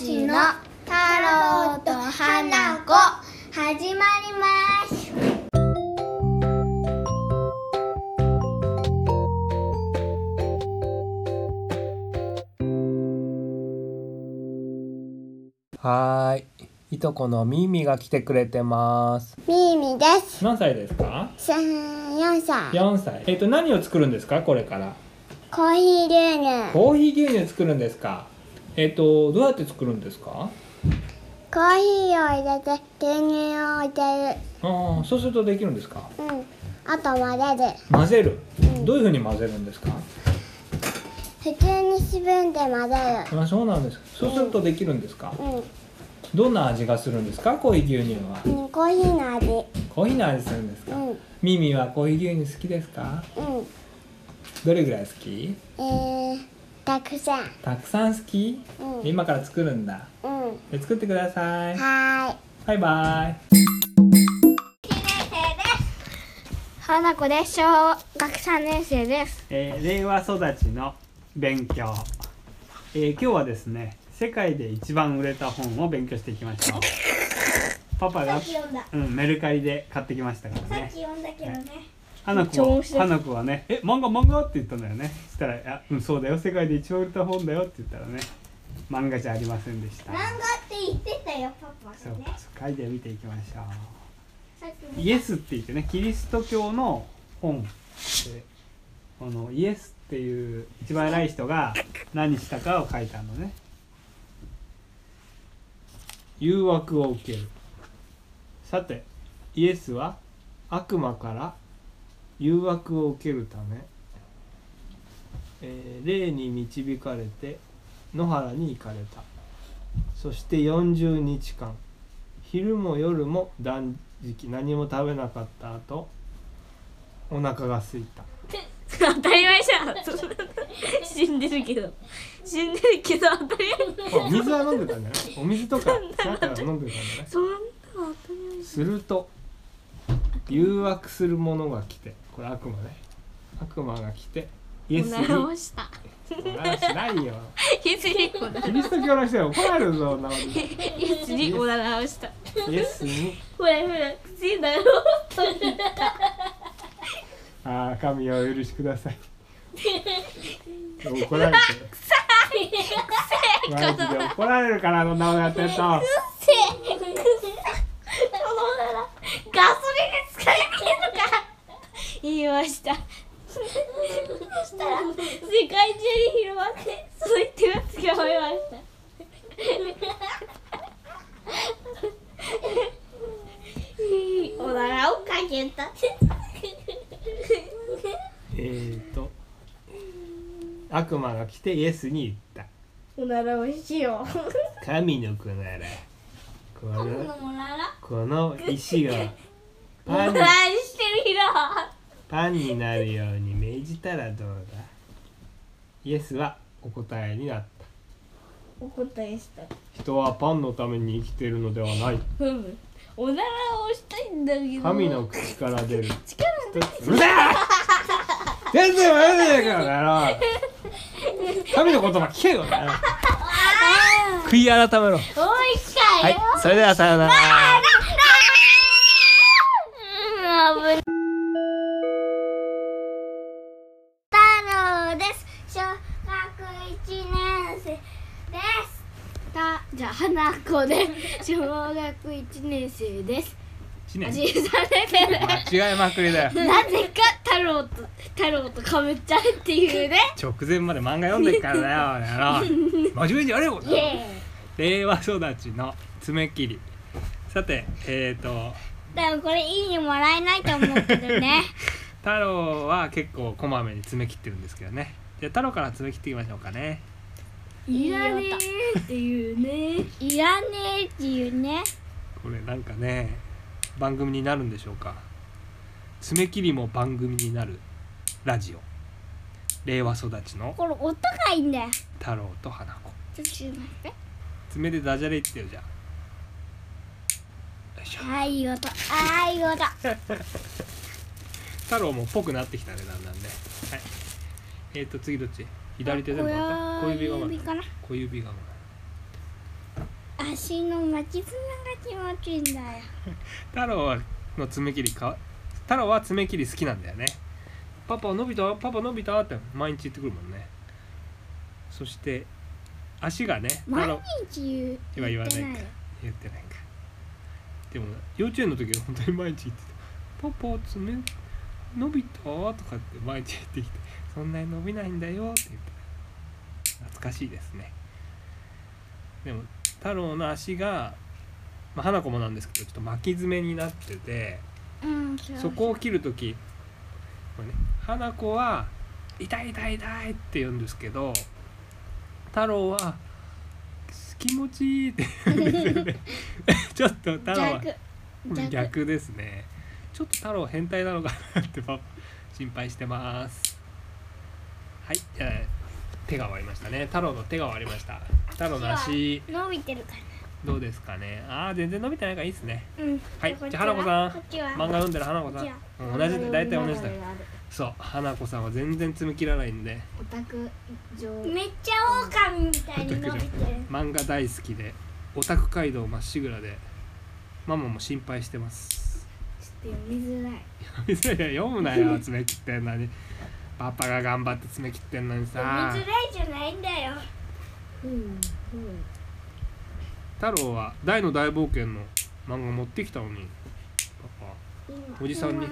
ちの太郎と花子始まりますはーい。いとこのミーミーが来てくれてます。みーみです何歳ですか？さ4歳 ?4 歳。えっ、と、何を作るんですか？これから。コーヒー牛乳コーヒー牛乳作るんですか？えっ、と、どうやって作るんですか？コーヒーを入れて牛乳を置いてああ、そうするとできるんですか？るうん。あと混ぜる。混ぜる？うん。どういうふうに混ぜるんですか？普通にスプーンで混ぜあ、そうなんです。そうするとできるんですか？るどんな味がするんですか？コーヒー牛乳は。う。ん、うん、コーヒーの味。コーヒーの味するんですか？うん。ミーミーはコーヒー牛乳好きですか？うん。どれぐらい好き？えー、たくさん。たくさん好き？うん。今から作るんだ。うん。で作ってください。はバイバイ。花子です。小学3年生です。えー令和育ちの勉強、えー今日はですね世界で一番売れた本を勉強していきましょうパパが、うん、メルカリで買ってきましたからね。読んだけどね花子は花子はね「え漫画漫画?」って言ったんだよね。そしたら「いやうんそうだよ。世界で一番売れた本だよ」って言ったらね。漫画じゃありませんでした。漫画って言ってたよパパね。かそう書いてみていきましょう。イエスって言ってねキリスト教の本でこのイエスっていう一番偉い人が何したかを書いてあるのね。誘惑を受ける。さてイエスは悪魔から誘惑を受けるため、えー霊に導かれて野原に行かれた。そして40日間昼も夜も断食何も食べなかった後お腹が空いた。当たり前じゃん。死んでるけど。死んでるけど当たり前。お水は飲んでたんじゃない？お水とかなんか飲んでたんじゃない？そんな当たり前。すると誘惑する者が来てこれ悪魔ね。悪魔が来てイエスに。おならをした。おならしないよ。イエスに。おならキリスト教の人は怒られるぞそんなこと。イエスにおならをした。イエスに。ほらほら口だろああ神をお許しください。怒られてマジで怒られるからそんなことやってると そのならガソリンで使えねえのか言いました。そしたら世界中に広まってそう言ってる捕まえました。おならをかけた。えーと悪魔が来てイエスに言った。おならをしよ神の子ならこのこの石がパンパンになるように命じたらどうだ？イエスはお答えになった。お答えした。人はパンのために生きているのではない。ふむ。おならをしたいんだけど。神の口から出る。力うるせえ！全然悪いからな。神の言葉聞けよ。な悔い改めろ。もう一回よ、はいそれではさようならじゃあ花子で小学一年生です。一年？生で間違いまくりだよ。なぜか太郎と太郎とかぶっちゃうっていうね。直前まで漫画読んでっからだよ 真面目にやれよ令和育ちの爪切り。さてえーと。でもこれいいにもらえないと思うけどね。太郎は結構こまめに爪切ってるんですけどね。じゃあ太郎から爪切っていきましょうかね。ーいらねえっていうね。いらねえっていうね。これなんかね番組になるんでしょうか。爪切りも番組になるラジオ。令和育ちのこれ音がいいんだよ。太郎と花子。ちょっと待って。爪でダジャレ言ってよじゃあ。あいい音。あいい音。太郎もぽくなってきたねだんだんね。はい。えっ、ー、と次どっち？左手でもまた？小指がまだ。小指がまだ足の巻き爪が気持ちいいんだよ。太郎はの爪切りか？太郎は爪切り好きなんだよね。パパ伸びた？パパ伸びた？って毎日言ってくるもんね。そして足がね太毎郎日言言わないか。言ってない？か。でも幼稚園の時は本当に毎日言ってた「パパ爪伸びた?」とかって毎日言ってきて「そんなに伸びないんだよ」って言って。た懐かしいですね。でも太郎の足が、まあ、花子もなんですけどちょっと巻き爪になっててうんそこを切る時これね花子は「痛い痛い痛い」って言うんですけど太郎は「気持ちいい」って言うんですよね。ちょっと太郎は逆。逆。ですね。ちょっと太郎変態なのかなって心配してます。はいじゃあ手が終わりましたね。太郎の手が終わりました。太郎の足。伸びてるかどうですかね。ああ全然伸びてないからいいですね。らうん。はい。じゃあ花子さん。漫画読んでる花子さん。同じで大体同じだよ。そう。花子さんは全然爪切らないんで。オタク上。めっちゃ狼みたいに伸びてる。漫画大好きで。オタク街道まっしぐらで。ママも心配してます。ちょっと読みづらい。い。や読むなよ爪切ってんのにパパが頑張って爪切ってんのに読さみづらいじゃないんだよ。うん。うん。太郎は大の大冒険の漫画持ってきたのにパパ。おじさんに。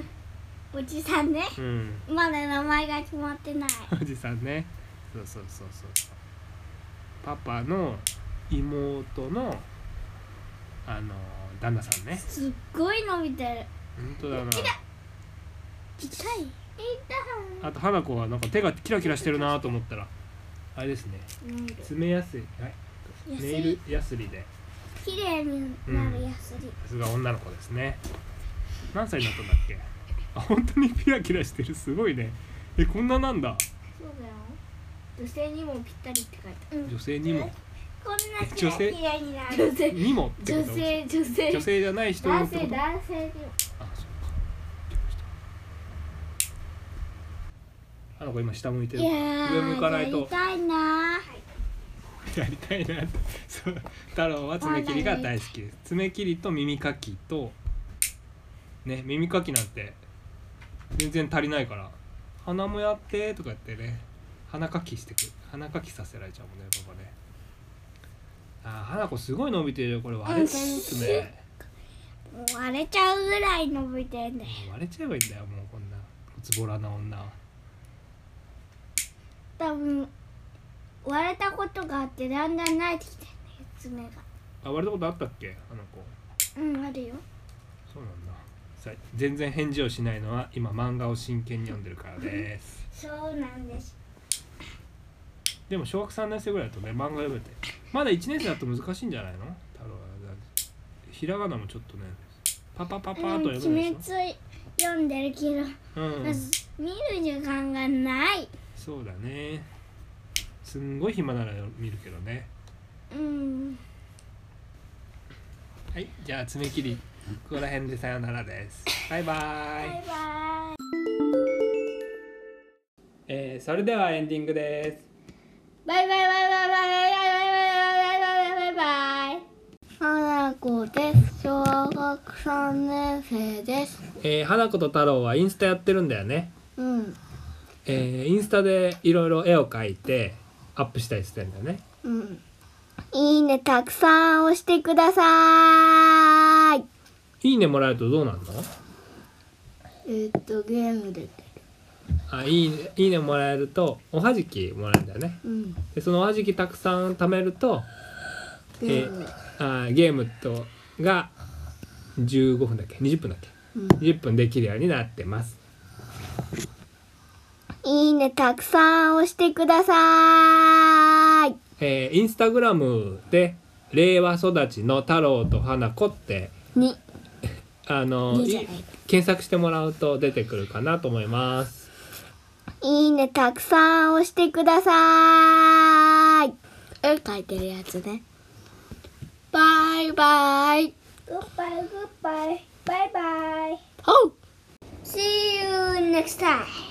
おじさんね。うん。まだ名前が決まってない。おじさんね。そうそうそうそう。パパの妹のあの旦那さんね。すっごい伸びてる。本当だな。痛いあと花子はなんか手がキラキラしてるなと思ったらあれですね。爪やすりはい。やすネイルヤスリで。綺麗になるやすり、さすが女の子ですね。何歳になったんだっけ？あ本当にキラキラしてる。すごいね。えこんななんだ。そうだよ。女性にもぴったりって書いてうん。女性にも。こんな綺女性麗綺麗になある。る女性？にも女と？性女性。女性じゃない人も男性男性にもあそうか今下向いてる。いや上向かないと。やりたいなやりたいなって そう。太郎は爪切りが大好き。です爪切りと耳かきとね耳かきなんて全然足りないから。鼻もやってとか言ってね。鼻かきしてく。る鼻かきさせられちゃうもんねパパね。あー花子すごい伸びてるよこれ割れちゃう爪。割れちゃうぐらい伸びてんだよ。割れちゃえばいいんだよもうこんな。ズボラな女は多分割れたことがあってだんだん慣れてきてんだよ爪が。あ割れたことあったっけ？花子。うんあるよ。そうなんだ。さ全然返事をしないのは今漫画を真剣に読んでるからです。そうなんです。でも小学3年生ぐらいだとね漫画読めて。まだ1年生だと難しいんじゃないの？太郎は。ひらがなもちょっとねパパパパーうんと読めない鬼でし滅読んでるけど、ょうん。見る時間がないそうだね。すんごい暇なら見るけどね。うん。はいじゃあ爪切りここら辺でさよならです。バイバイ、バイバイ。えーそれではエンディングです。バイバイバイバイバイバイバイバイバイバイバイ。バイ花子です。小学3年生です。えー花子と太郎はインスタやってるんだよね。うんえーインスタでいろいろ絵を描いてアップしたりしてんだよね。うん。いいねたくさん押してください。いいねもらえるとどうなんの？えっとゲームであいいねいいねもらえるとおはじきもらえるんだよね。うん。でそのおはじきたくさん貯めるとゲーム。あゲームとが15分だっけ？20分だっけ、うん。20分できるようになってますいいねたくさん押してください。えーインスタグラムで「令和育ちの太郎と花子」ってに。あのいいじゃない。い検索してもらうと出てくるかなと思います。いいねたくさん押してください。絵描いてるやつね。バイバイ。グッバイグッバイバイバイ See you next time